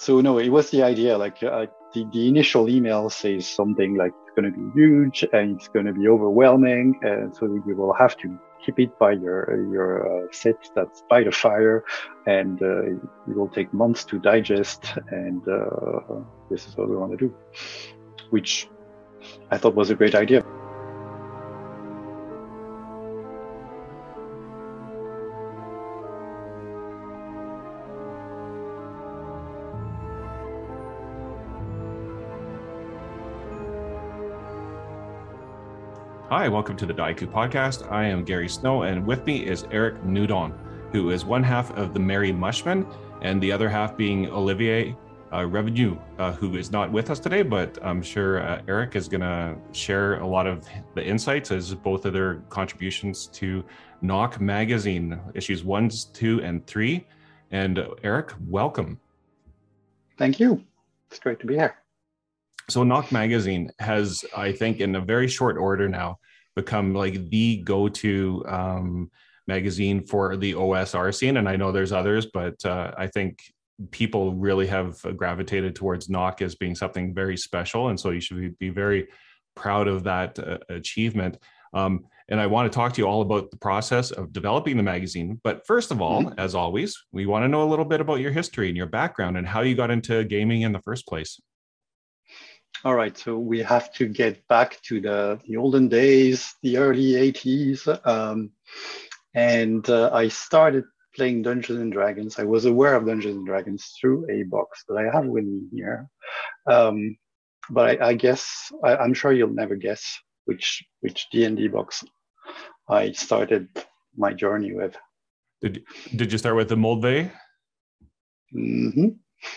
so no, it was the idea. Like uh, the, the initial email says something like it's going to be huge and it's going to be overwhelming, and so you will have to keep it by your your uh, set that's by the fire, and uh, it will take months to digest. And uh, this is what we want to do, which I thought was a great idea. Hi, welcome to the Daiku podcast. I am Gary Snow, and with me is Eric Nieudan, who is one half of the Merry Mushmen, and the other half being Olivier uh, Revenu, uh, who is not with us today, but I'm sure uh, Eric is going to share a lot of the insights as both of their contributions to Knock Magazine, issues one, two, and three. And uh, Eric, welcome. Thank you. It's great to be here so knock magazine has i think in a very short order now become like the go-to um, magazine for the osr scene and i know there's others but uh, i think people really have gravitated towards knock as being something very special and so you should be very proud of that uh, achievement um, and i want to talk to you all about the process of developing the magazine but first of all mm-hmm. as always we want to know a little bit about your history and your background and how you got into gaming in the first place all right, so we have to get back to the, the olden days, the early 80s. Um, and uh, I started playing Dungeons and Dragons. I was aware of Dungeons and Dragons through a box that I have with me here. Um, but I, I guess I, am sure you'll never guess which which D and D box I started my journey with. Did Did you start with the Moldvay? Mm-hmm.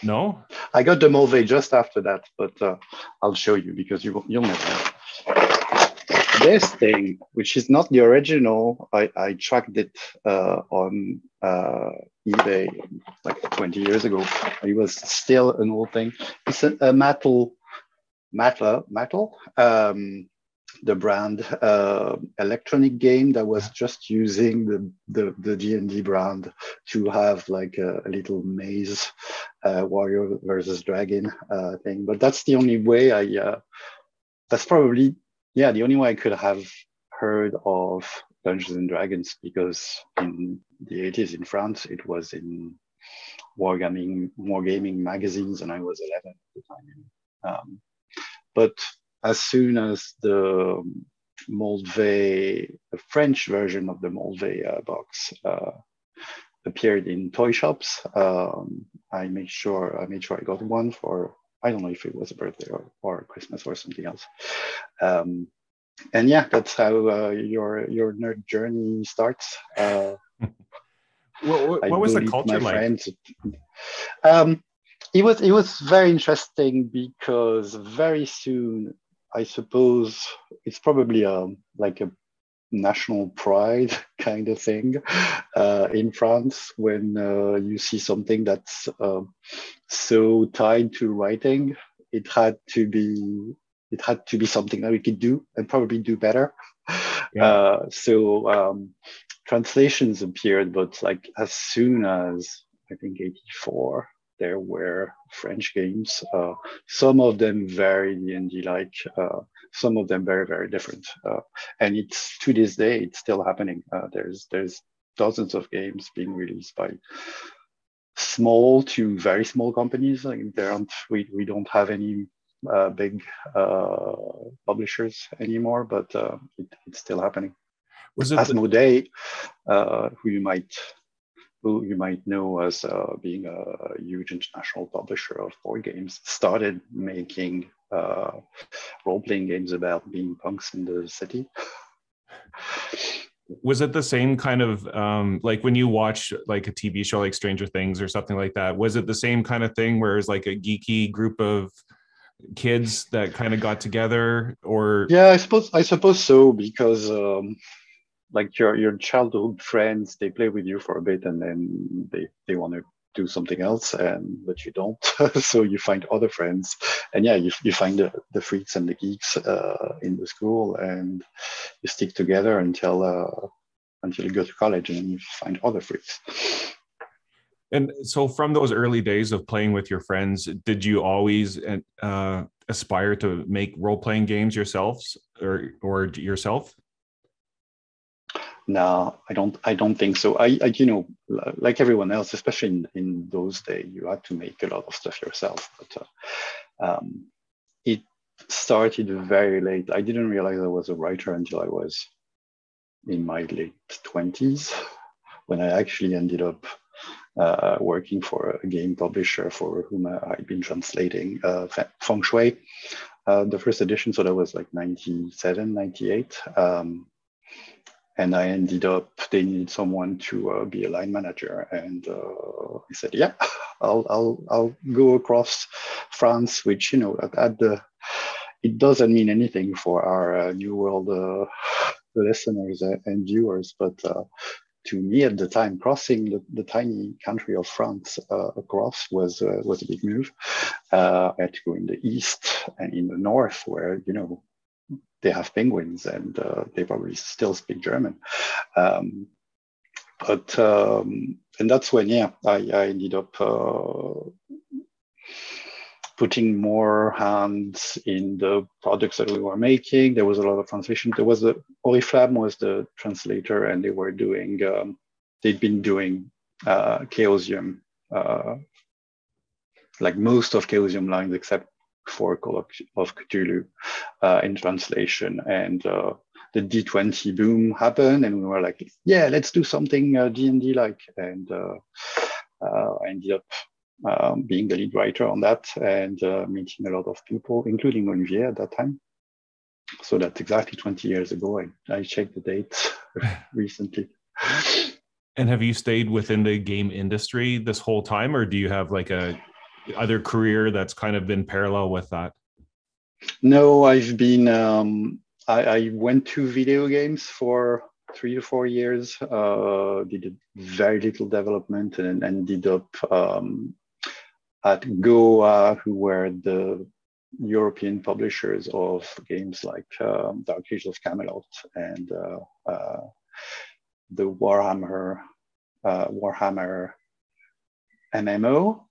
No, I got the Moldvay just after that, but uh, I'll show you because you you'll never know. This thing, which is not the original, I, I tracked it uh, on uh, eBay like 20 years ago. It was still an old thing. It's a, a metal, metal, metal um, the brand uh, electronic game that was just using the the, the D&D brand to have like a, a little maze uh, warrior versus dragon uh, thing. But that's the only way I. Uh, that's probably yeah the only way I could have heard of Dungeons and Dragons because in the 80s in France it was in wargaming wargaming magazines and I was 11 at the time. Um, but as soon as the Moldvay, the French version of the Moldvay uh, box uh, appeared in toy shops, um, I made sure I made sure I got one for I don't know if it was a birthday or, or Christmas or something else. Um, and yeah, that's how uh, your your nerd journey starts. Uh, what, what, what was the culture like? Friends. Um, it was it was very interesting because very soon I suppose it's probably a, um, like a national pride kind of thing uh, in France when uh, you see something that's uh, so tied to writing. It had to be it had to be something that we could do and probably do better. Yeah. Uh, so um, translations appeared, but like as soon as I think 84, there were French games. Uh, some of them very D&D-like, uh, some of them very, very different. Uh, and it's to this day, it's still happening. Uh, there's there's dozens of games being released by small to very small companies. Like there aren't, we, we don't have any uh, big uh, publishers anymore, but it, it's still happening. Was it Asmodee, the- who you might who you might know as uh, being a huge international publisher of board games, started making uh, role-playing games about being punks in the city. Was it the same kind of um, like when you watch like a TV show like Stranger Things or something like that? Was it the same kind of thing where it's like a geeky group of kids that kind of got together or yeah i suppose i suppose so because um, like your your childhood friends they play with you for a bit and then they they want to do something else and but you don't. So you find other friends. And yeah you, you find the, the freaks and the geeks uh, in the school and you stick together until uh, until you go to college and you find other freaks. And so, from those early days of playing with your friends, did you always uh, aspire to make role playing games yourselves or or yourself? No, I don't. I don't think so. I, I you know, like everyone else, especially in, in those days, you had to make a lot of stuff yourself. But uh, um, it started very late. I didn't realize I was a writer until I was in my late twenties, when I actually ended up uh, working for a game publisher for whom I'd been translating uh, Feng Shui, uh, the first edition. So that was like 97, 98. Um, and I ended up, they needed someone to uh, be a line manager. And uh, I said, yeah, I'll, I'll, I'll go across France, which, you know, at, at the, it doesn't mean anything for our uh, New World listeners and viewers, but to me at the time, crossing the, the tiny country of France uh, across was uh, was a big move. Uh, I had to go in the east and in the north, where you know they have penguins and uh, they probably still speak German. Um, but um, and that's when yeah, I, I ended up uh, putting more hands in the products that we were making. There was a lot of translation. There was a Oriflamme was the translator, and they were doing. Um, they'd been doing uh, Chaosium, uh, like most of Chaosium lines except for Call of Cthulhu uh, in translation, and uh, the D20 boom happened, and we were like, yeah, let's do something uh, D&D like, and uh, uh, I ended up um, being the lead writer on that and uh, meeting a lot of people, including Olivier at that time. So that's exactly 20 years ago. I, I checked the date recently. And have you stayed within the game industry this whole time, or do you have like a other career that's kind of been parallel with that? No, I've been. Um, I, I went to video games for three to four years. Uh, did very little development and ended up um, at Goa, who were the European publishers of games like um, Dark of Camelot and uh, uh, the Warhammer uh, Warhammer MMO,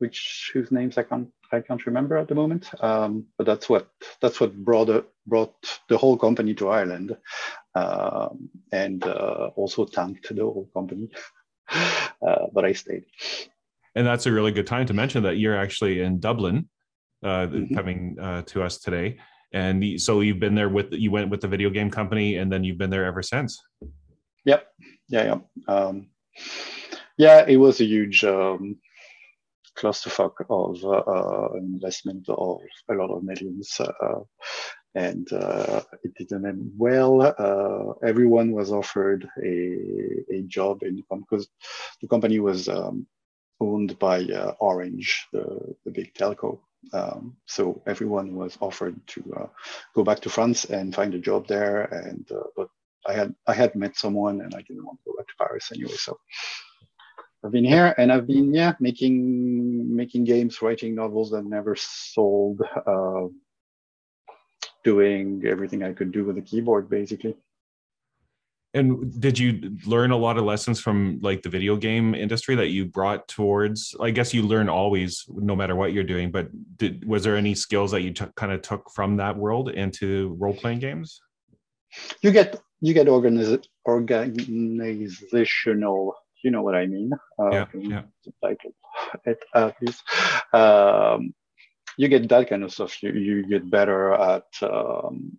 which whose names I can't I can't remember at the moment. Um, but that's what that's what brought a, brought the whole company to Ireland, um, and uh, also tanked the whole company. Uh, but I stayed and that's a really good time to mention that you're actually in Dublin, uh, mm-hmm. coming uh, to us today. And so you've been there with you went with the video game company, and then you've been there ever since. Yep. Yeah. Yeah. Um, yeah. It was a huge um, clusterfuck of uh, investment of a lot of millions. Uh, and uh, it didn't end well. Uh, everyone was offered a, a job in because the company was um, owned by uh, Orange, the, the big telco. Um, so everyone was offered to go back to France and find a job there. And but I had I had met someone, and I didn't want to go back to Paris anyway. So I've been here, and I've been yeah making making games, writing novels that never sold, uh, doing everything I could do with a keyboard, basically. And did you learn a lot of lessons from like the video game industry that you brought towards? I guess you learn always, no matter what you're doing. But did, was there any skills that you kind of took from that world into role playing games? You get you get organiz- organizational. You know what I mean? Uh, yeah. yeah. Title at, at least. Um, you get that kind of stuff. You you get better at um,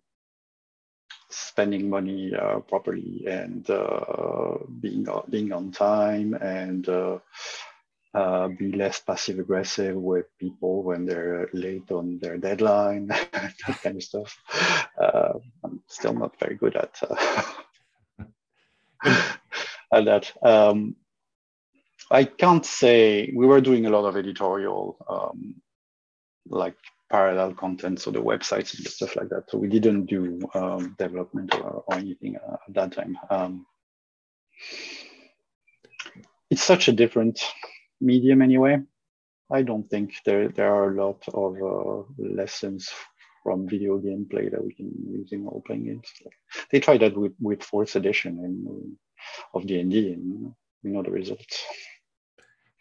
spending money uh, properly and uh, being uh, being on time and uh, uh, be less passive aggressive with people when they're late on their deadline, that kind of stuff. Uh, I'm still not very good at at that. Um, I can't say we were doing a lot of editorial, um, like parallel content, so the websites and stuff like that. So we didn't do um, development or, or anything uh, at that time. Um, it's such a different medium anyway. I don't think there, there are a lot of uh, lessons from video gameplay that we can use in role playing games. They tried that with, with fourth edition and, of D&D and we know the results.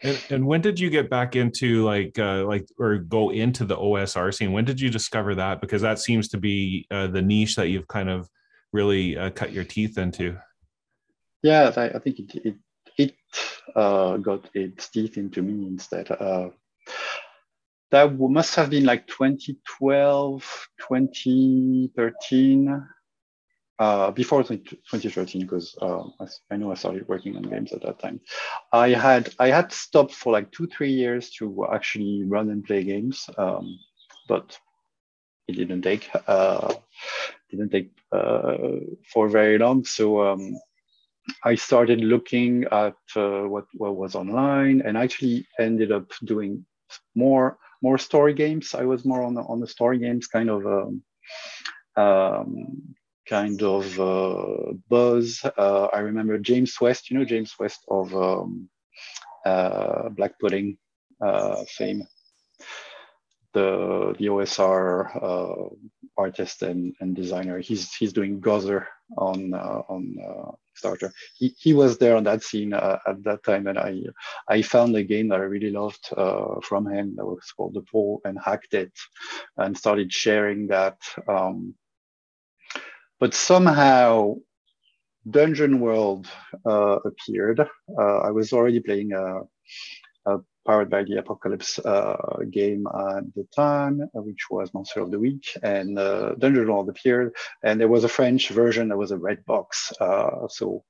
And, and when did you get back into like uh, like or go into the OSR scene? When did you discover that? Because that seems to be uh, the niche that you've kind of really uh, cut your teeth into. Yeah, I, I think it it, it uh, got its teeth into me instead. Uh, that must have been like 2012, 2013 uh, before 2013 because uh, I, I, know I started working on games at that time. I had I had stopped for like two three years to actually run and play games, um, but it didn't take uh, didn't take uh, for very long. So um, I started looking at uh, what what was online and actually ended up doing more more story games. I was more on the, on the story games kind of. Um, um, kind of uh, buzz. Uh, I remember James West, you know, James West of um, uh, Black Pudding uh, fame, the the OSR uh, artist and, and designer. He's he's doing Gozer on uh, on Starter. He, he was there on that scene at that time, and I I found a game that I really loved from him that was called The Pool and hacked it, and started sharing that. Um, but somehow Dungeon World uh, appeared. Uh, I was already playing a, a Powered by the Apocalypse uh, game at the time, which was Monster of the Week, and uh, Dungeon World appeared, and there was a French version that was a red box. Uh, so,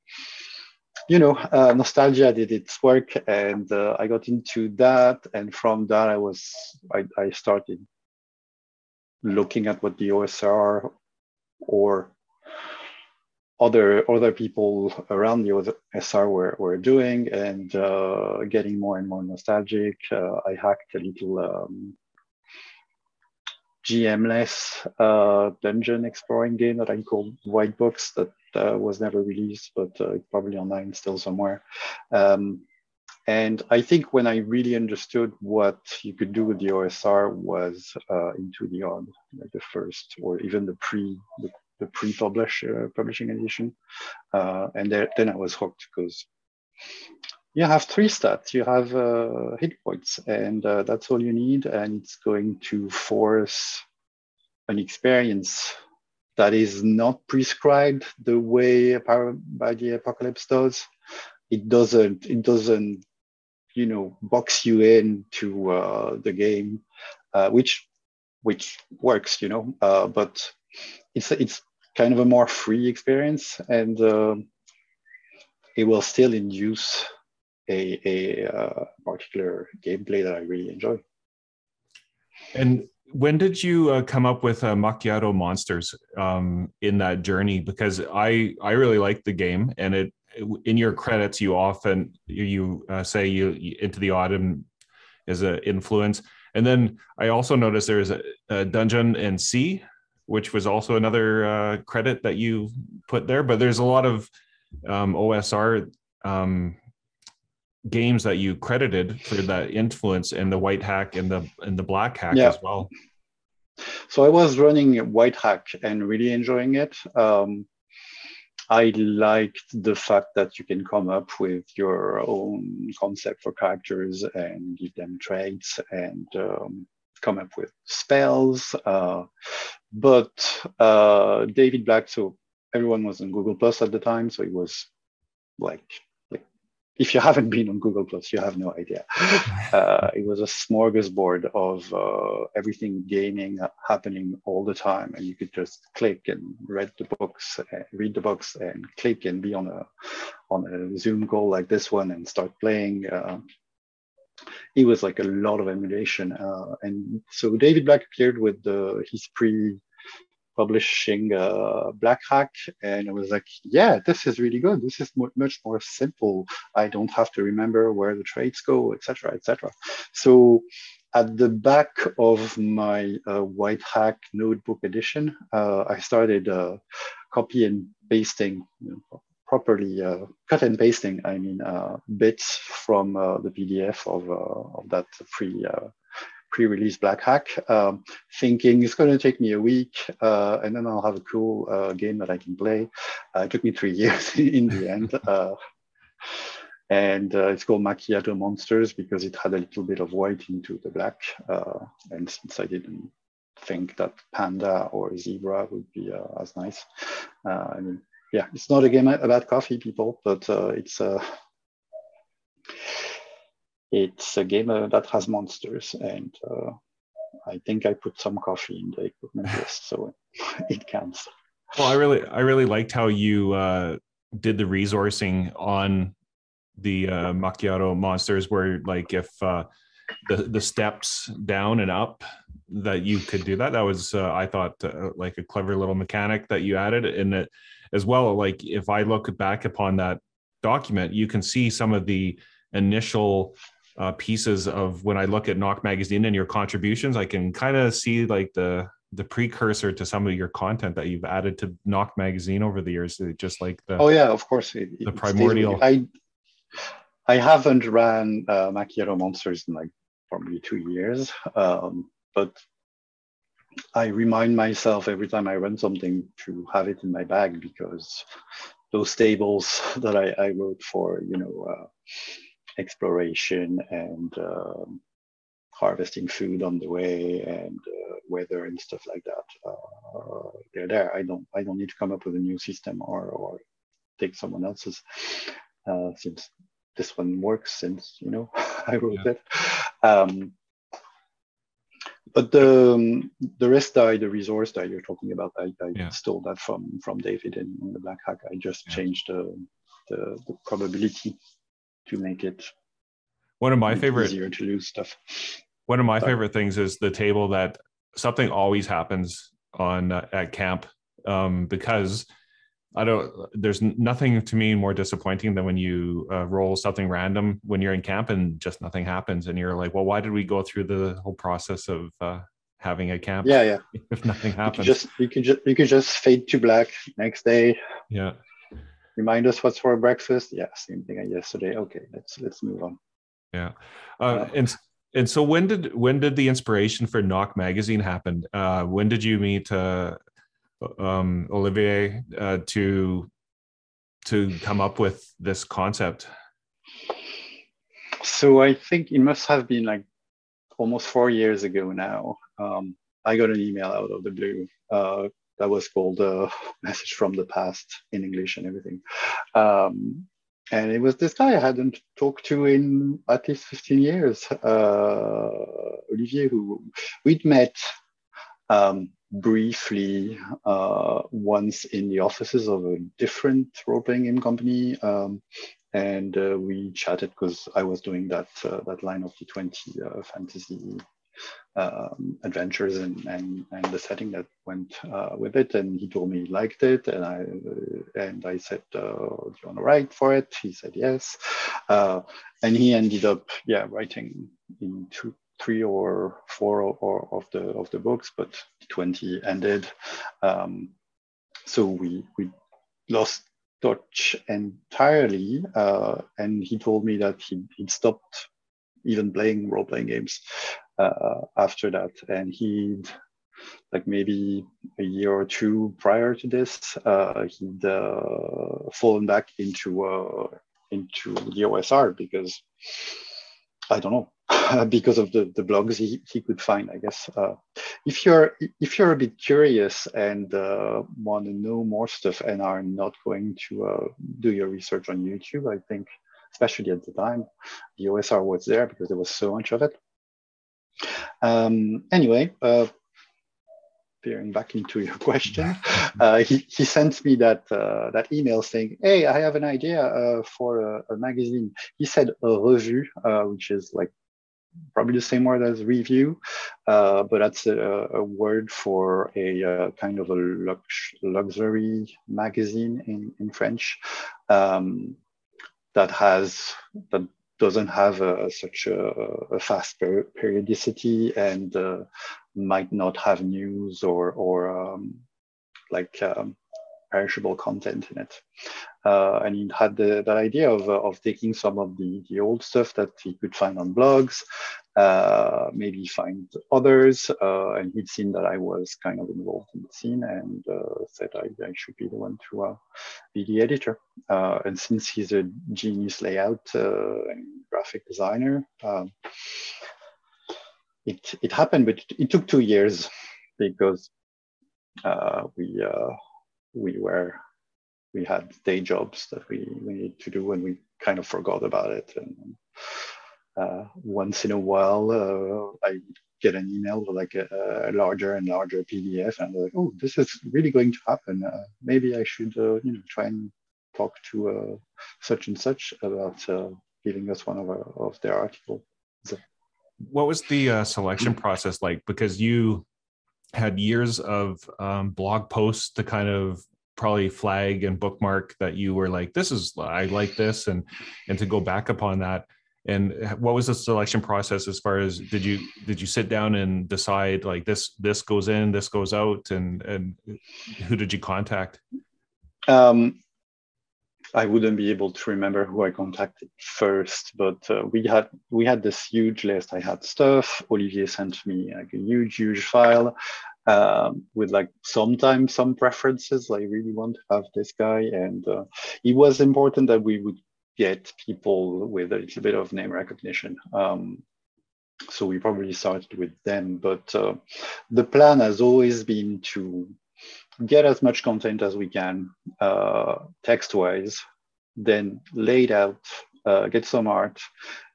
you know, uh, nostalgia did its work, and I got into that, and from that I was I, I started looking at what the OSR or other other people around the SR were, were doing and uh, getting more and more nostalgic. Uh, I hacked a little um, GM-less uh, dungeon exploring game that I called White Books that uh, was never released, but uh, probably online still somewhere. Um, and I think when I really understood what you could do with the OSR was uh, into the odd, like the first or even the pre the the pre-publish uh, publishing edition, uh, and there, then I was hooked because you have three stats. You have uh, hit points, and uh, that's all you need, and it's going to force an experience that is not prescribed the way by the Apocalypse does. It doesn't. It doesn't. You know, box you into uh, the game, uh, which which works. You know, but it's it's kind of a more free experience and uh, it will still induce a, a uh, particular gameplay that I really enjoy. And when did you uh, come up with uh, Macchiato Monsters um, in that journey? Because I I really like the game, and it in your credits you often you, you uh, say you, you, Into the Odd is an influence, and then I also noticed there's a, a Dungeon and Sea which was also another uh, credit that you put there. But there's a lot of um, OSR um, games that you credited for that influence in the white hack and the and the black hack yeah. as well. So I was running white hack and really enjoying it. Um, I liked the fact that you can come up with your own concept for characters and give them traits and um, come up with spells. Uh, but uh, David Black, so everyone was on Google Plus at the time, so it was like, like if you haven't been on Google Plus, you have no idea. Uh, it was a smorgasbord of uh, everything gaming happening all the time, and you could just click and read the books, uh, read the books, and click and be on a on a Zoom call like this one and start playing. It was like a lot of emulation. Uh, and so David Black appeared with the, his pre publishing uh, Black Hack, and I was like, yeah, this is really good. This is much more simple. I don't have to remember where the trades go, etc., etc. So at the back of my uh, White Hack notebook edition, uh, I started uh, copy and pasting you know, properly uh, cut and pasting, I mean, uh, bits from uh, the PDF of, uh, of that uh, pre-release Black Hack, um, thinking it's going to take me a week uh, and then I'll have a cool game that I can play. it took me three years in the end. and uh, it's called Macchiato Monsters because it had a little bit of white into the black. Uh, and since I didn't think that panda or zebra would be uh, as nice, uh, I mean, yeah, it's not a game about coffee, people, but uh, it's a it's a game that has monsters, and I think I put some coffee in the equipment list, so it counts. Well, I really, I really liked how you uh, did the resourcing on the uh, macchiato monsters, where like if uh, the the steps down and up that you could do that. That was, uh, I thought, uh, like a clever little mechanic that you added in it as well. Like if I look back upon that document, you can see some of the initial uh, pieces of when I look at Knock Magazine and your contributions, I can kind of see like the the precursor to some of your content that you've added to Knock Magazine over the years, just like the oh yeah, of course, it, the primordial. I I haven't ran uh, Macchiato Monsters in like probably two years, um, but I remind myself every time I run something to have it in my bag because those tables that I, I wrote for, you know. Uh, exploration and um, harvesting food on the way and uh, weather and stuff like that. Uh, they're there. I don't I don't need to come up with a new system or or take someone else's uh, since this one works since you know I wrote yeah. it. Um, but the um, the rest die, the resource that you're talking about, I, I yeah. stole that from from David in, in the Black Hack. I just yeah. changed the, the, the probability to make it one of my favorite easier to lose stuff. One of my Sorry. favorite things is the table that something always happens on uh, at camp um, because I don't. There's nothing to me more disappointing than when you uh, roll something random when you're in camp and just nothing happens, and you're like, "Well, why did we go through the whole process of uh, having a camp? Yeah, yeah. If nothing happens, you just you can just you can just fade to black next day. Yeah remind us what's for breakfast yeah same thing as yesterday okay let's let's move on yeah uh, and and so when did when did the inspiration for knock magazine happen uh, when did you meet uh, um, olivier uh, to to come up with this concept so i think it must have been like almost four years ago now um, i got an email out of the blue uh, that was called a message from the past in English and everything. Um, and it was this guy I hadn't talked to in at least 15 years, uh, Olivier, who we'd met um, briefly uh, once in the offices of a different role-playing game company. Um, and uh, we chatted because I was doing that uh, that line of D20 uh, fantasy um, adventures and, and, and the setting that went uh, with it. And he told me he liked it, and I and I said, uh, "Do you want to write for it?" He said yes, uh, and he ended up yeah writing in two, three or four or, or of the of the books, but 20 ended. Um, so we we lost touch entirely, uh, and he told me that he he stopped even playing role playing games uh, after that. And he'd like maybe a year or two prior to this, uh, he'd uh, fallen back into uh, into the OSR because I don't know because of the, the blogs he, he could find. I guess uh, if you're if you're a bit curious and uh, want to know more stuff and are not going to uh, do your research on YouTube, I think especially at the time, the OSR was there because there was so much of it. Um, anyway, uh, peering back into your question, uh, he, he sent me that uh, that email saying, "Hey, I have an idea uh, for a, a, magazine." He said a revue, uh, which is like probably the same word as review, uh, but that's a, a, word for a uh, kind of a lux luxury magazine in in French. Um, that has that doesn't have a, such a, a fast per periodicity and uh, might not have news or or um, like um, perishable content in it. Uh, and he had the, that idea of, uh, of taking some of the, the old stuff that he could find on blogs, uh, maybe find others. Uh, and he'd seen that I was kind of involved in the scene and uh, said I, I, should be the one to uh, be the editor. Uh, and since he's a genius layout uh, and graphic designer, um, it, it happened, but it, took two years because we, we were we had day jobs that we, we needed to do and we kind of forgot about it. And uh, once in a while, uh, I get an email with like a, a, larger and larger PDF, and I'm like, oh, this is really going to happen. Uh, maybe I should, uh, you know, try and talk to such and such about giving us one of, our, of their articles. So, what was the selection process like? Because you had years of um, blog posts to kind of probably flag and bookmark that you were like this is i like this and and to go back upon that and what was the selection process as far as did you did you sit down and decide like this this goes in this goes out and and who did you contact um I wouldn't be able to remember who I contacted first, but uh, we had we had this huge list. I had stuff. Olivier sent me like a huge, huge file um, with like sometimes some preferences. I really want to have this guy, and uh, it was important that we would get people with a little bit of name recognition. Um, so we probably started with them, but uh, the plan has always been to get as much content as we can uh, text-wise, then lay it out, uh, get some art,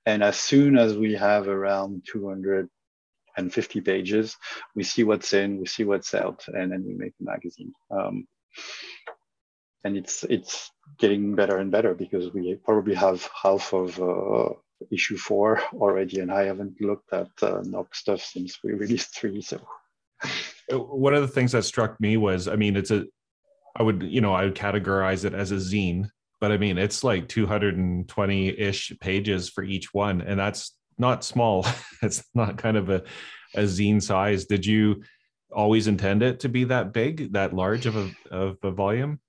and as soon as we have around 250 pages, we see what's in, we see what's out, and then we make a magazine. Um, and it's it's getting better and better because we probably have half of uh, issue four already, and I haven't looked at uh, stuff since we released three. So one of the things that struck me was, I mean, it's a, I would, you know, I would categorize it as a zine, but I mean, it's like 220 ish pages for each one. And that's not small. it's not kind of a, a zine size. Did you always intend it to be that big, that large of a, of a volume?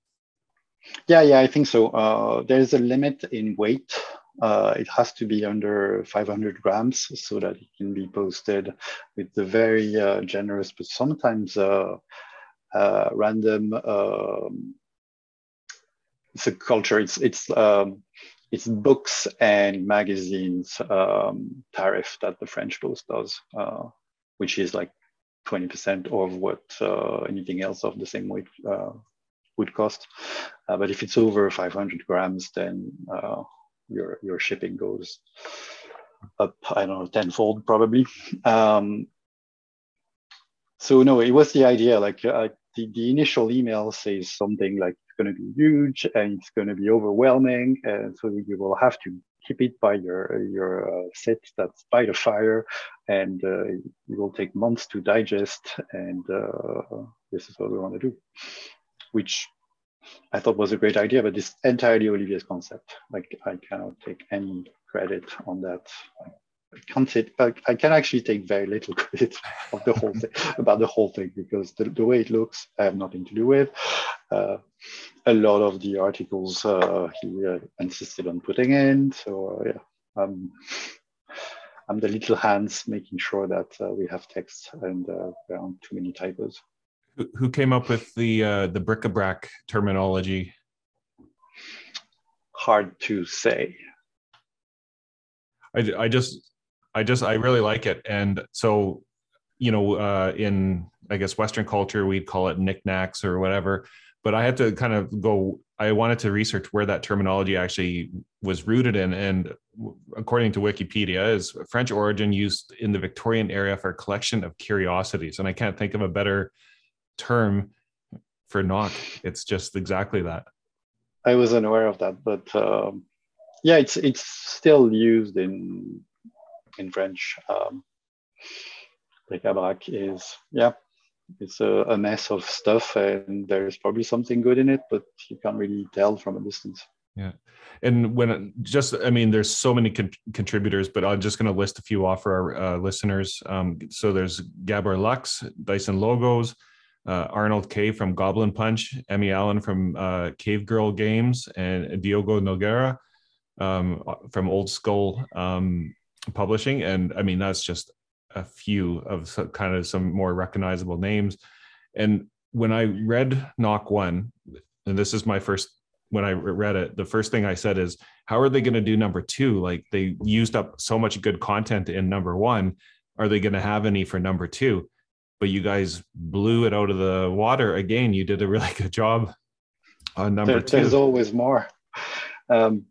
Yeah, yeah, I think so. Uh, there's a limit in weight uh, it has to be under 500 grams so that it can be posted with the very uh, generous, but sometimes uh, uh random. Um, it's a culture. It's it's um, it's books and magazines um, tariff that the French Post does, uh, which is like 20% of what anything else of the same weight would cost. but if it's over 500 grams, then your your shipping goes up I don't know tenfold probably. Um, so no, it was the idea like uh, the, the initial email says something like it's going to be huge and it's going to be overwhelming, and so you will have to keep it by your your uh, set that's by the fire, and uh, it will take months to digest, and uh, this is what we want to do, which I thought was a great idea, but it's entirely Olivier's concept. Like I cannot take any credit on that. I can't I can actually take very little credit of the whole thing about the whole thing because the, the, way it looks, I have nothing to do with. Uh, a lot of the articles uh, he uh, insisted on putting in. So uh, yeah, um, I'm the little hands making sure that uh, we have text and uh, there aren't too many typos who came up with the uh, the bric-a-brac terminology? Hard to say. I, I just I just I really like it, and so you know, uh, in I guess Western culture we'd call it knickknacks or whatever. But I had to kind of go. I wanted to research where that terminology actually was rooted in, and according to Wikipedia, is French origin used in the Victorian era for a collection of curiosities. And I can't think of a better term for Knock. It's just exactly that. I was unaware of that, but um, yeah, it's it's still used in in French. Um, bric-a-brac is yeah, it's a, a, mess of stuff, and there's probably something good in it, but you can't really tell from a distance. Yeah, and when just I mean, there's so many con- contributors, but I'm just going to list a few off for our uh, listeners. Um, so there's Gabor Lux, Dyson Logos, uh, Arnold K from Goblin Punch, Emmy Allen from uh, Cave Girl Games, and Diogo Nogueira um, from Old Skull um, publishing, and I mean that's just a few of some, kind of some more recognizable names. And when I read Knock One, and this is my first when I read it, the first thing I said is, how are they going to do number two? Like they used up so much good content in number one. Are they going to have any for number two? But you guys blew it out of the water again. You did a really good job on number there, two. There's always more. Um,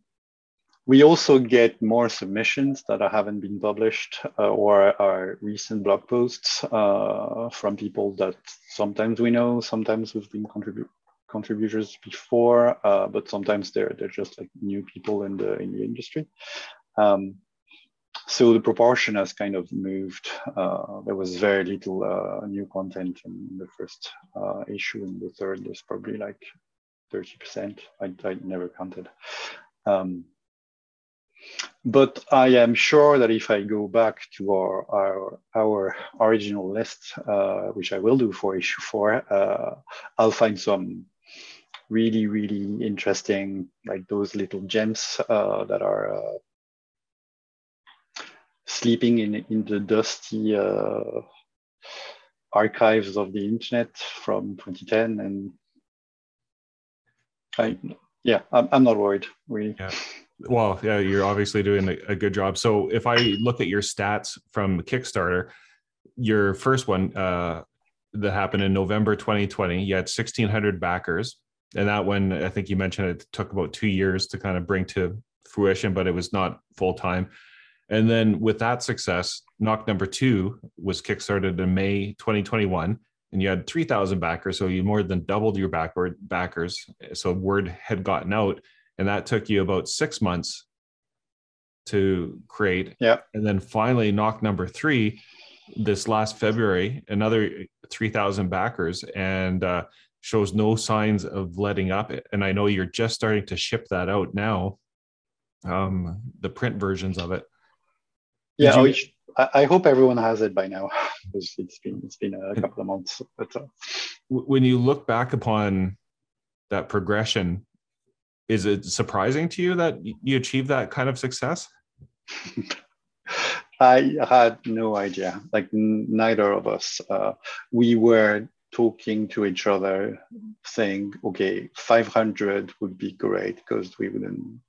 we also get more submissions that haven't been published uh, or are recent blog posts uh, from people that sometimes we know, sometimes we've been contribute contributors before, uh, but sometimes they're they're just like new people in the in the industry. Um, so the proportion has kind of moved. Uh, there was very little uh, new content in the first uh, issue. In the third, there's probably like 30%. I, I never counted. Um, but I am sure that if I go back to our our, our original list, uh, which I will do for issue four, uh, I'll find some really really interesting like those little gems uh, that are sleeping in in the dusty uh, archives of the internet from 2010 and I yeah I'm, I'm not worried really. Yeah. Well yeah you're obviously doing a, a, good job. So if i look at your stats from kickstarter your first one uh, that happened in november 2020 you had 1600 backers. And that one i think you mentioned it took about two years to kind of bring to fruition but it was not full time and then with that success knock number two was kickstarted in may 2021 and you had 3000 backers so you more than doubled your backward backers so word had gotten out and that took you about six months to create. Yeah. And then finally, knock number three, this last February, another 3,000 backers and uh, shows no signs of letting up. And I know you're just starting to ship that out now, um, the print versions of it. Yeah, you... I, I hope everyone has it by now because it's been it's been a couple of months. But uh... when you look back upon that progression is it surprising to you that you achieved that kind of success? I had no idea. Like neither of us. Uh, we were talking to each other, saying, "Okay, 500 would be great because we wouldn't.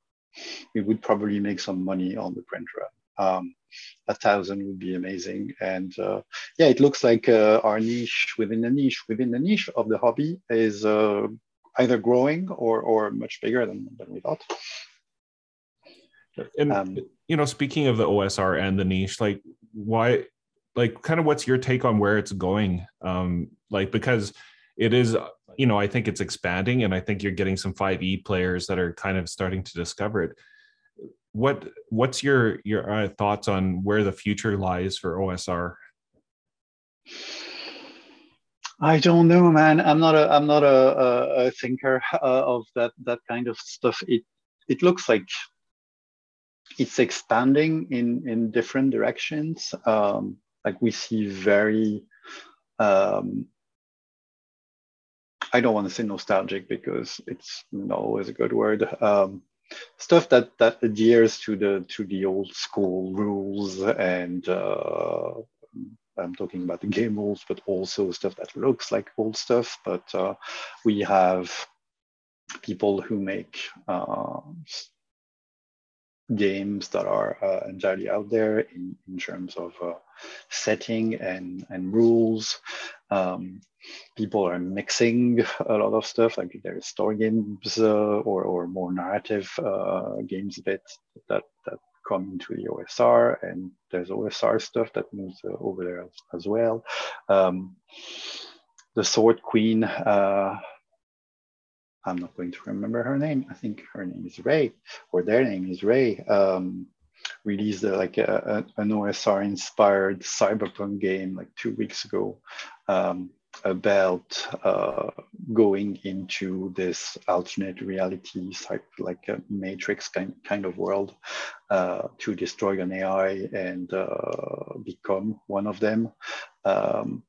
We would probably make some money on the print run. Um, a thousand would be amazing. And uh, yeah, it looks like uh, our niche within the niche within the niche of the hobby is uh, either growing or or much bigger than, than we thought. And um, you know, speaking of the OSR and the niche, like why, like, kind of what's your take on where it's going? Um, like because it is, you know, I think it's expanding, and I think you're getting some 5e players that are kind of starting to discover it. What what's your your uh, thoughts on where the future lies for OSR? I don't know, man. I'm not a I'm not a, a, a thinker uh, of that that kind of stuff. It it looks like it's expanding in in different directions. Um, like we see very um, I don't want to say nostalgic because it's not always a good word. Um, stuff that that adheres to the to the old school rules and uh, I'm talking about the game rules, but also stuff that looks like old stuff. But uh, we have people who make uh, games that are uh, entirely out there in, in terms of uh, setting and, and rules. Um, people are mixing a lot of stuff, like there's story games uh, or, or more narrative uh, games bit that, that come into the OSR, and there's OSR stuff that moves uh, over there as, as well. Um, the Sword Queen, uh, I'm not going to remember her name. I think her name is Ray, or their name is Ray. Um, released uh, like a, a, an OSR inspired cyberpunk game like two weeks ago. Um, about uh, going into this alternate reality, type, like a matrix kind, kind of world, uh, to destroy an AI and uh, become one of them. Um,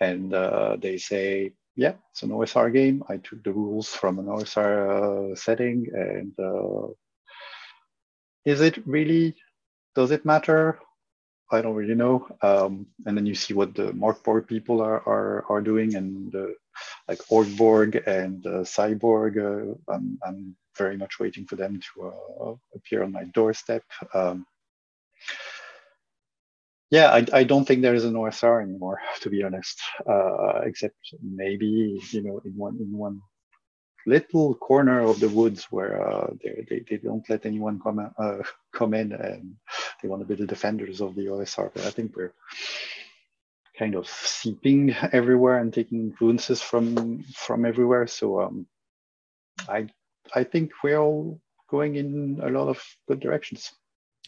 and uh, they say, yeah, it's an OSR game. I took the rules from an OSR uh, setting. And uh, is it really does it matter? I don't really know. Um, and then you see what the Morkborg people are are, are doing, and uh, like Orkborg and uh, Cyborg. Uh, I'm, I'm very much waiting for them to uh, appear on my doorstep. Um, yeah, I, I don't think there is an OSR anymore, to be honest. Uh, except maybe you know in one in one little corner of the woods where uh, they, they, don't let anyone come uh, come in and they want to be the defenders of the OSR. But I think we're kind of seeping everywhere and taking influences from from everywhere. So um, I I think we're all going in a lot of good directions.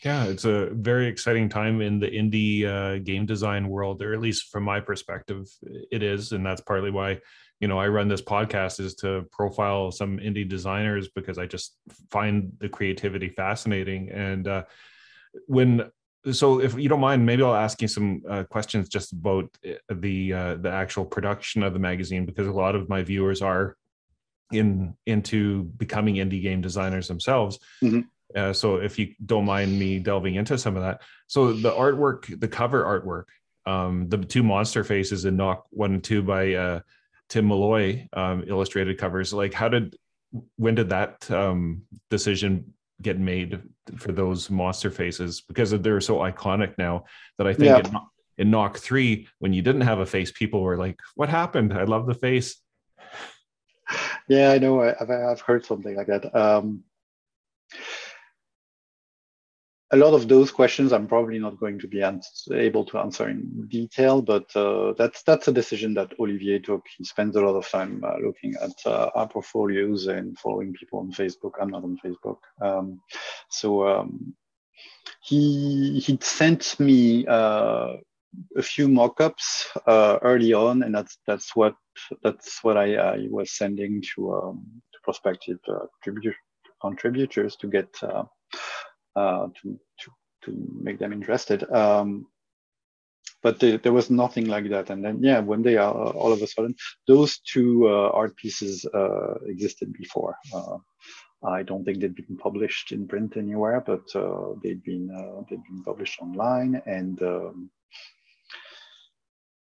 Yeah, it's a very exciting time in the indie uh, game design world, or at least from my perspective, it is, and that's partly why you know I run this podcast is to profile some indie designers because I just find the creativity fascinating. And uh, when so, if you don't mind, maybe I'll ask you some uh, questions just about uh, the uh, the actual production of the magazine because a lot of my viewers are in into becoming indie game designers themselves. Mm-hmm. Uh, so if you don't mind me delving into some of that, so the artwork, the cover artwork, um, the two monster faces in Knock One and Two by uh, Tim Molloy um, illustrated covers. Like, how did when did that um, decision get made for those monster faces? Because they're so iconic now that I think yeah. in, in Knock Three, when you didn't have a face, people were like, "What happened? I love the face." Yeah, I know. I've, I've heard something like that. Um, a lot of those questions I'm probably not going to be able to answer in detail, but uh, that's that's a decision that Olivier took. He spends a lot of time uh, looking at uh, our portfolios and following people on Facebook. I'm not on Facebook, um, so um, he he sent me uh, a few mock-ups uh, early on, and that's that's what that's what I, I was sending to, um, to prospective uh, contributors to get uh, to, to, to make them interested. Um, but the, there was nothing like that. And then, yeah, one day, uh, all of a sudden, those two uh, art pieces uh, existed before. Uh, I don't think they'd been published in print anywhere, but uh, they'd been they'd been published online, and um,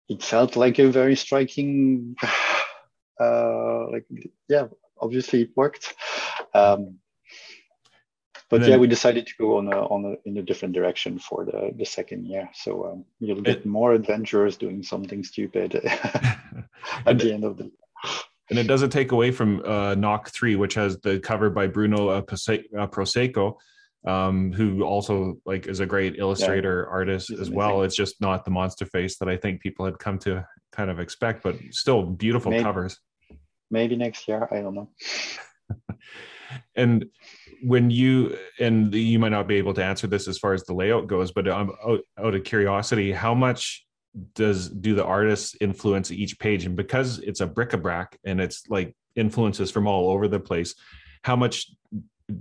it felt like a very striking. like, yeah, obviously it worked. Um, but then, yeah, we decided to go on a, on a, in a different direction for the, the second year. So um, you'll get more adventurers doing something stupid at the end of the. And it doesn't take away from uh, Knock Three, which has the cover by Bruno uh, Prosaiko, um, who also like is a great illustrator yeah, artist as well. It's just not the monster face that I think people had come to kind of expect, but still beautiful maybe, covers. Maybe next year, I don't know. and when you and you might not be able to answer this as far as the layout goes but um, i'm out, out of curiosity how much does do the artists influence each page? And because it's a bric-a-brac and it's like influences from all over the place how much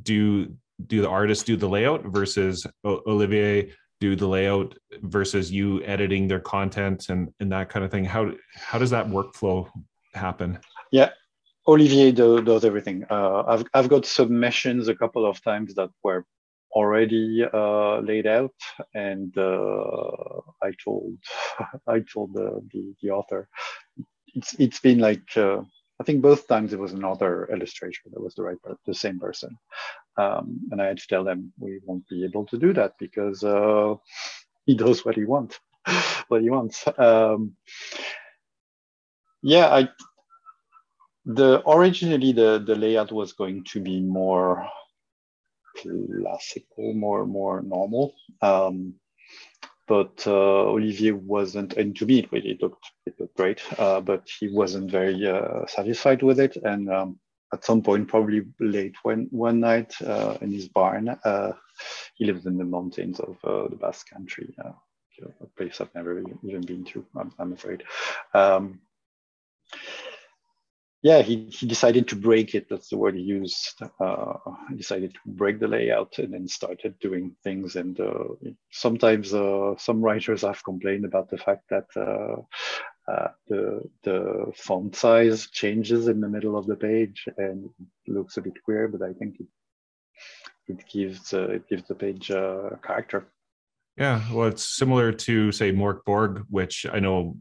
do do the artists do the layout versus olivier do the layout versus you editing their content and and that kind of thing? How how does that workflow happen? Yeah Olivier do, does everything. Uh, I've, I've got submissions a couple of times that were already uh, laid out, and uh, I told I told the, the, the, author it's it's been like uh, I think both times it was another illustrator that was the right the same person, um, and I had to tell them we won't be able to do that because uh, he does what he wants, what he wants. Um, yeah, I the originally the the layout was going to be more classical, more more normal. Um, but uh, Olivier wasn't, and to me it really looked it looked great, uh, but he wasn't very uh, satisfied with it. And um, at some point, probably late one one night uh, in his barn, uh, he lives in the mountains of uh, the Basque Country, a place I've never even been to. I'm, I'm afraid. Um, yeah, he, he decided to break it. That's the word he used. Uh, he decided to break the layout and then started doing things. And uh, sometimes uh, some writers have complained about the fact that uh, uh, the the font size changes in the middle of the page and looks a bit weird. But I think it it gives uh, it gives the page character. Yeah, well, it's similar to say Mörk Borg, which I know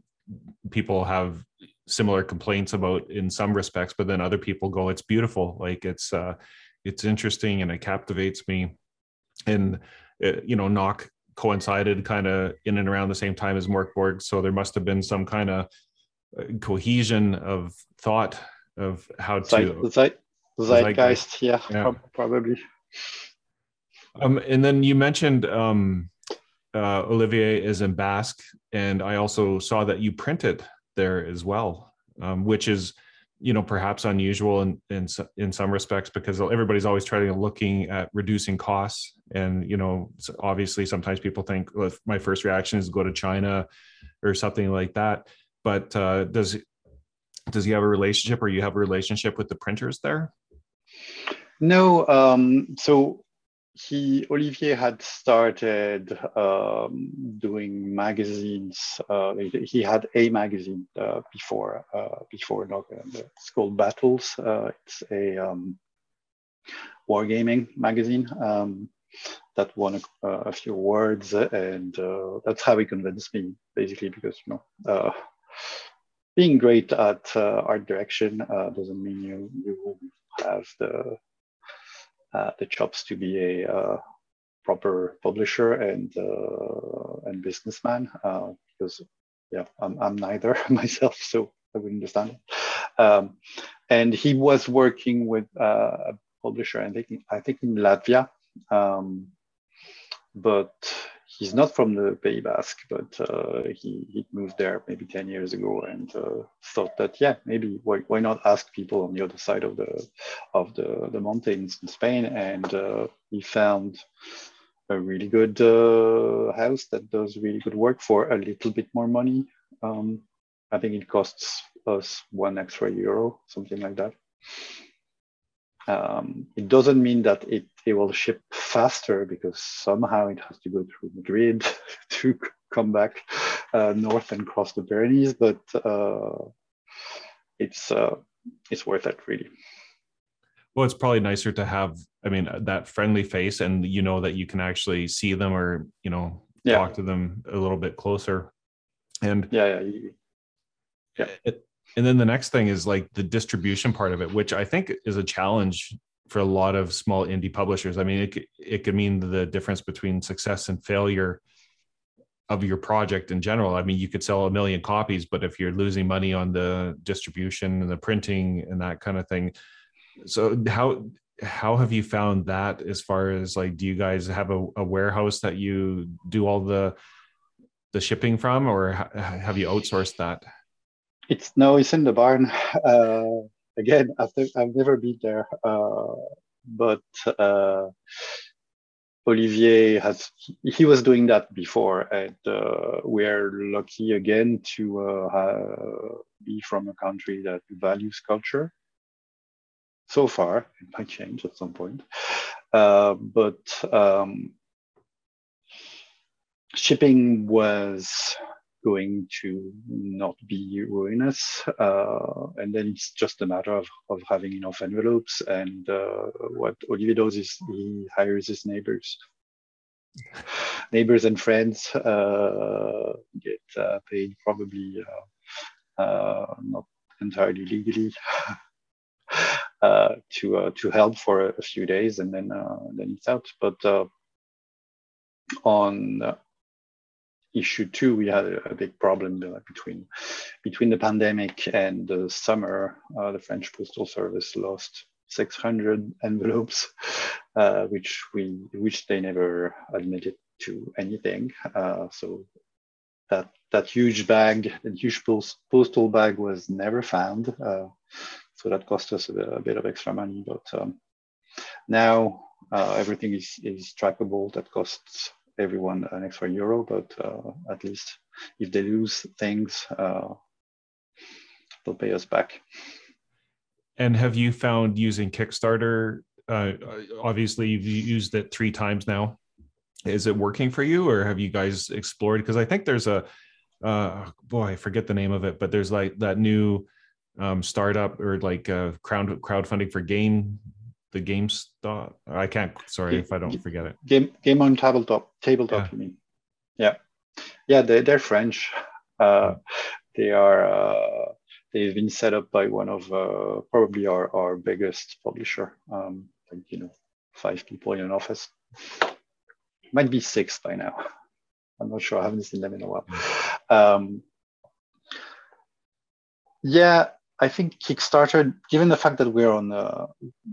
people have similar complaints about in some respects, but then other people go, "It's beautiful, like it's uh, it's interesting and it captivates me." And it, uh, you know, Knock coincided kind of in and around the same time as Mörk Borg, so there must have been some kind of uh, cohesion of thought of how to zeit, the zeitgeist, yeah, yeah. probably. Um, and then you mentioned um, uh, Olivier is in Basque, and I also saw that you printed there as well, um, which is you know perhaps unusual in, in in some respects because everybody's always trying to looking at reducing costs. And you know obviously sometimes people think well, my first reaction is to go to china or something like that but uh, does does he have a relationship or you have a relationship with the printers there? No um, so he Olivier had started um, doing magazines. Uh, he had a magazine uh, before uh, before. It's called Battles. Uh, it's a um, wargaming magazine um, that won a, a, few awards, and uh, that's how he convinced me, basically, because you know. Uh, being great at art direction doesn't mean you you have the uh, the chops to be a uh, proper publisher and uh, and businessman because yeah I'm, I'm neither myself so I wouldn't understand it. Um, and he was working with a publisher I think I think in Latvia um, but he's not from the Pays Basque, but uh, he, he moved there maybe 10 years ago and uh, thought that, yeah, maybe why, why not ask people on the other side of the, of the, the mountains in Spain? And uh, he found a really good uh, house that does really good work for a little bit more money. Um, I think it costs us one extra euro, something like that. Um, it doesn't mean that it, it will ship faster because somehow it has to go through Madrid to come back uh, north and cross the Pyrenees, but uh, it's uh, it's worth it really. Well, it's probably nicer to have, I mean, that friendly face, and you know that you can actually see them or you know yeah. talk to them a little bit closer. And yeah, yeah, yeah. It, and then the next thing is like the distribution part of it which i think is a challenge for a lot of small indie publishers. I mean it, it could mean the difference between success and failure of your project in general. I mean you could sell a million copies but if you're losing money on the distribution and the printing and that kind of thing so how how have you found that as far as like do you guys have a, a warehouse that you do all the the shipping from or have you outsourced that it's no, it's in the barn. Uh, again, I've, I've never been there, uh, but uh, Olivier has he was doing that before, and uh, we're lucky again to uh, be from a country that values culture. So far, it might change at some point, uh, but um, shipping was going to not be ruinous. Uh, and then it's just a matter of, of having enough envelopes. And uh, what Olivier does is he hires his neighbors. neighbors and friends uh, get uh, paid probably uh, uh, not entirely legally to to help for a, few days and then then it's out. But on issue two, we had a, a big problem uh, between between the pandemic and the summer. Uh, the French Postal Service lost 600 envelopes, uh, which we which they never admitted to anything. Uh, so that that huge bag, that huge post, postal bag, was never found. Uh, so that cost us a, a, bit of extra money, but um, now uh, everything is is trackable. That costs everyone an extra euro, but uh, at least if they lose things, uh, they'll pay us back. And have you found using Kickstarter? Uh, obviously, you've used it three times now. Is it working for you, or have you guys explored? Because I think there's a uh, boy, I forget the name of it, but there's like that new um, startup or like uh, crowd crowdfunding for game the GameStop. I can't. Sorry if I don't forget it. Game game on tabletop. Tabletop. Yeah. You mean? Yeah, yeah, they they're French. Uh, they are. Uh, they've been set up by one of uh, probably our our biggest publisher. Um, like you know, five people in an office. Might be six by now. I'm not sure. I haven't seen them in a while. Um, yeah, I think Kickstarter, given the fact that we're on, uh,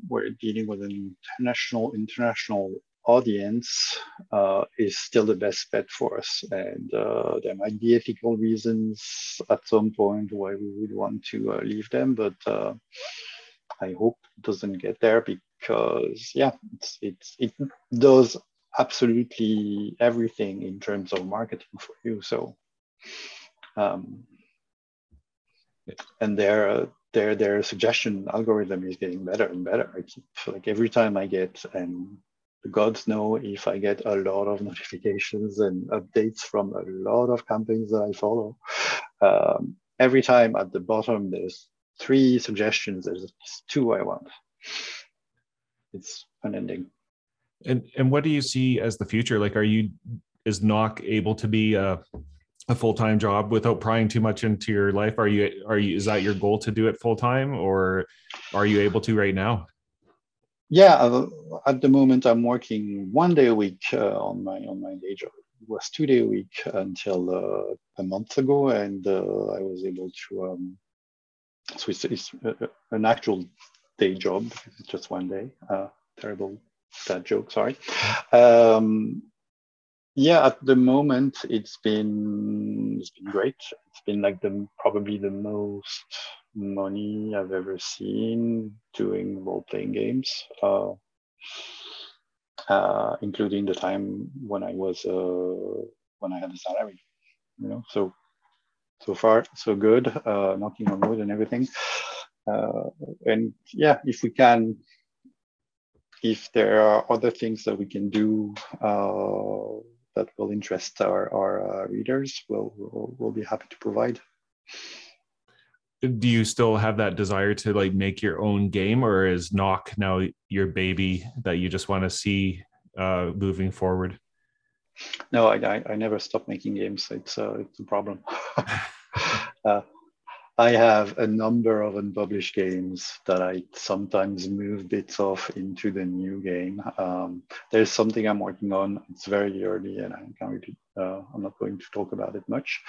we're dealing with an international international audience, uh, is still the best bet for us. And uh, there might be ethical reasons at some point why we would want to uh, leave them, but uh, I hope it doesn't get there because yeah, it's, it's it does absolutely everything in terms of marketing for you. So. Um, and their their their suggestion algorithm is getting better and better. I keep like every time I get and the gods know if I get a lot of notifications and updates from a lot of companies that I follow. Um, every time at the bottom there's three suggestions. There's two I want. It's unending. And and what do you see as the future? Like, are you is Knock able to be a a full-time job without prying too much into your life? Are you are you is that your goal to do it full-time or are you able to right now? Yeah uh, at the moment i'm working one day a week uh, on my on my day job. It was two day a week until uh, a month ago and uh, i was able to um, so it's, it's an actual day job it's just one day. Uh, terrible that joke sorry. Um, yeah, at the moment it's been it's been great. It's been like the probably the most money I've ever seen doing role playing games, uh, uh, including the time when I was uh, when I had a salary. You know, so so far so good. Uh, knocking on wood and everything. Uh, and yeah, if we can if there are other things that we can do uh, that will interest our, our uh, readers, we'll, we'll, we'll be happy to provide. Do you still have that desire to like make your own game, or is Knock now your baby that you just want to see uh, moving forward? No, I, I, I never stop making games. It's uh, it's a problem. uh, I have a number of unpublished games that I sometimes move bits of into the new game. Um, there's something I'm working on. It's very early, and I can't really. Uh, I'm not going to talk about it much.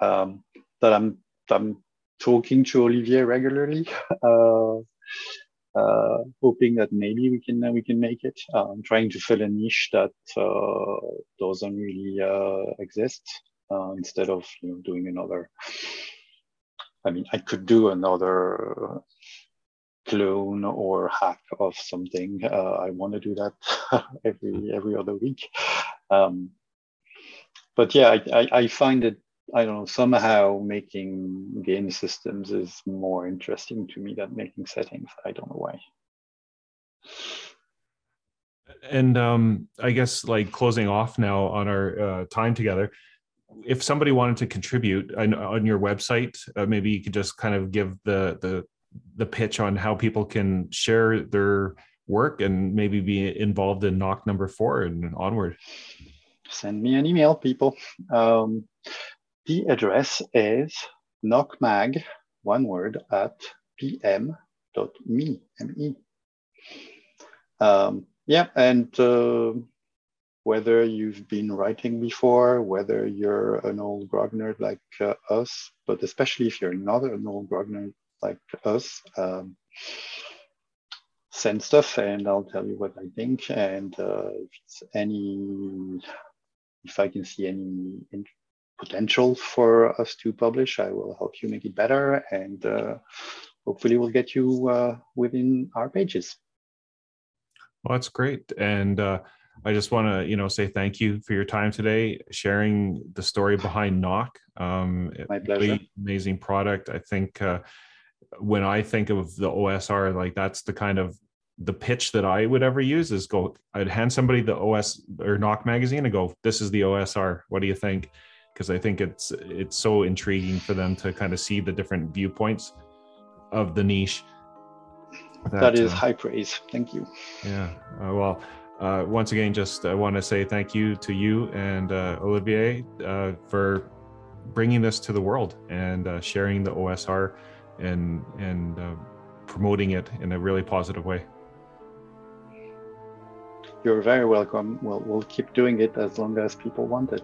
Um, that I'm I'm talking to Olivier regularly, uh, uh, hoping that maybe we can we can make it. Uh, I'm trying to fill a niche that uh, doesn't really uh, exist. instead of you know doing another I mean, I could do another clone or hack of something. Uh, I want to do that every every other week. Um, but yeah, I, I, I, find it, I don't know, somehow making game systems is more interesting to me than making settings. I don't know why. And um, I guess like closing off now on our uh, time together, if somebody wanted to contribute on your website, uh, maybe you could just kind of give the the the pitch on how people can share their work and maybe be involved in knock number four and onward. Send me an email, people. Um, the address is knockmag, one word, at pm.me. M-E. Um, yeah, and uh, whether you've been writing before, whether you're an old grognard like uh, us, but especially if you're not an old grognard like us, um, send stuff and I'll tell you what I think. And uh, if it's any, if I can see any potential for us to publish, I will help you make it better. And uh, hopefully we'll get you uh, within our pages. Well, that's great. And uh, I just want to, you know, say thank you for your time today, sharing the story behind Knock. Um, My pleasure. Really amazing product. I think uh, when I think of the OSR, like that's the kind of the pitch that I would ever use is go. I'd hand somebody the OS or Knock magazine and go, "This is the OSR. What do you think?" Because I think it's it's so intriguing for them to kind of see the different viewpoints of the niche. that, that is uh, high praise. Thank you. Yeah. Uh, well, uh, once again, just I want to say thank you to you and uh, Olivier uh, for bringing this to the world and uh, sharing the OSR and and uh, promoting it in a really positive way. You're very welcome. We'll, we'll keep doing it as long as people want it.